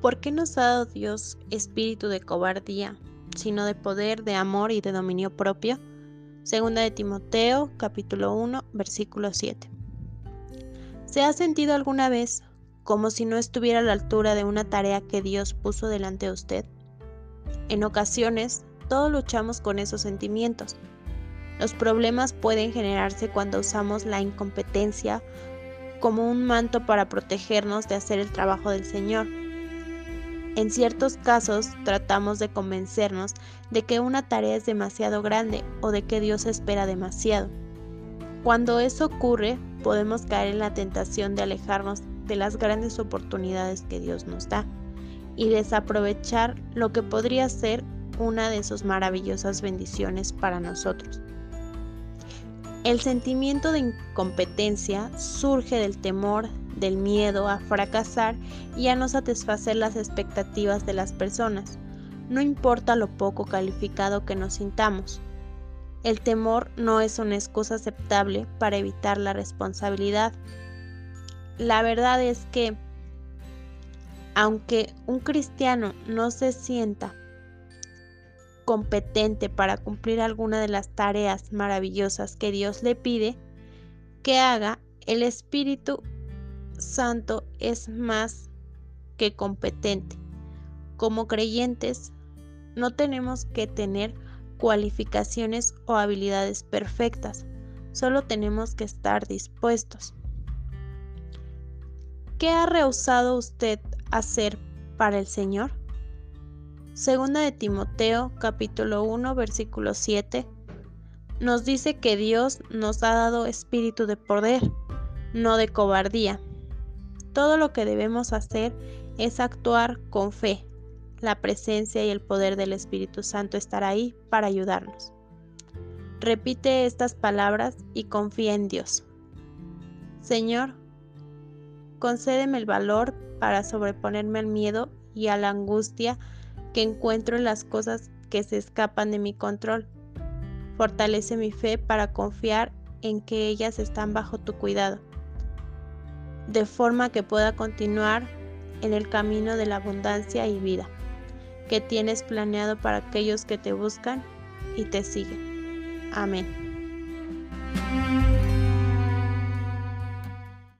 ¿Por qué nos ha dado Dios espíritu de cobardía, sino de poder, de amor y de dominio propio? Segunda de Timoteo, capítulo 1, versículo 7. ¿Se ha sentido alguna vez como si no estuviera a la altura de una tarea que Dios puso delante de usted? En ocasiones, todos luchamos con esos sentimientos. Los problemas pueden generarse cuando usamos la incompetencia como un manto para protegernos de hacer el trabajo del Señor. En ciertos casos tratamos de convencernos de que una tarea es demasiado grande o de que Dios espera demasiado. Cuando eso ocurre, podemos caer en la tentación de alejarnos de las grandes oportunidades que Dios nos da y desaprovechar lo que podría ser una de sus maravillosas bendiciones para nosotros. El sentimiento de incompetencia surge del temor del miedo a fracasar y a no satisfacer las expectativas de las personas, no importa lo poco calificado que nos sintamos. El temor no es una excusa aceptable para evitar la responsabilidad. La verdad es que, aunque un cristiano no se sienta competente para cumplir alguna de las tareas maravillosas que Dios le pide que haga, el Espíritu Santo es más que competente. Como creyentes, no tenemos que tener cualificaciones o habilidades perfectas, solo tenemos que estar dispuestos. ¿Qué ha rehusado usted hacer para el Señor? Segunda de Timoteo capítulo 1 versículo 7 nos dice que Dios nos ha dado espíritu de poder, no de cobardía. Todo lo que debemos hacer es actuar con fe. La presencia y el poder del Espíritu Santo estará ahí para ayudarnos. Repite estas palabras y confía en Dios. Señor, concédeme el valor para sobreponerme al miedo y a la angustia que encuentro en las cosas que se escapan de mi control. Fortalece mi fe para confiar en que ellas están bajo tu cuidado de forma que pueda continuar en el camino de la abundancia y vida que tienes planeado para aquellos que te buscan y te siguen. Amén.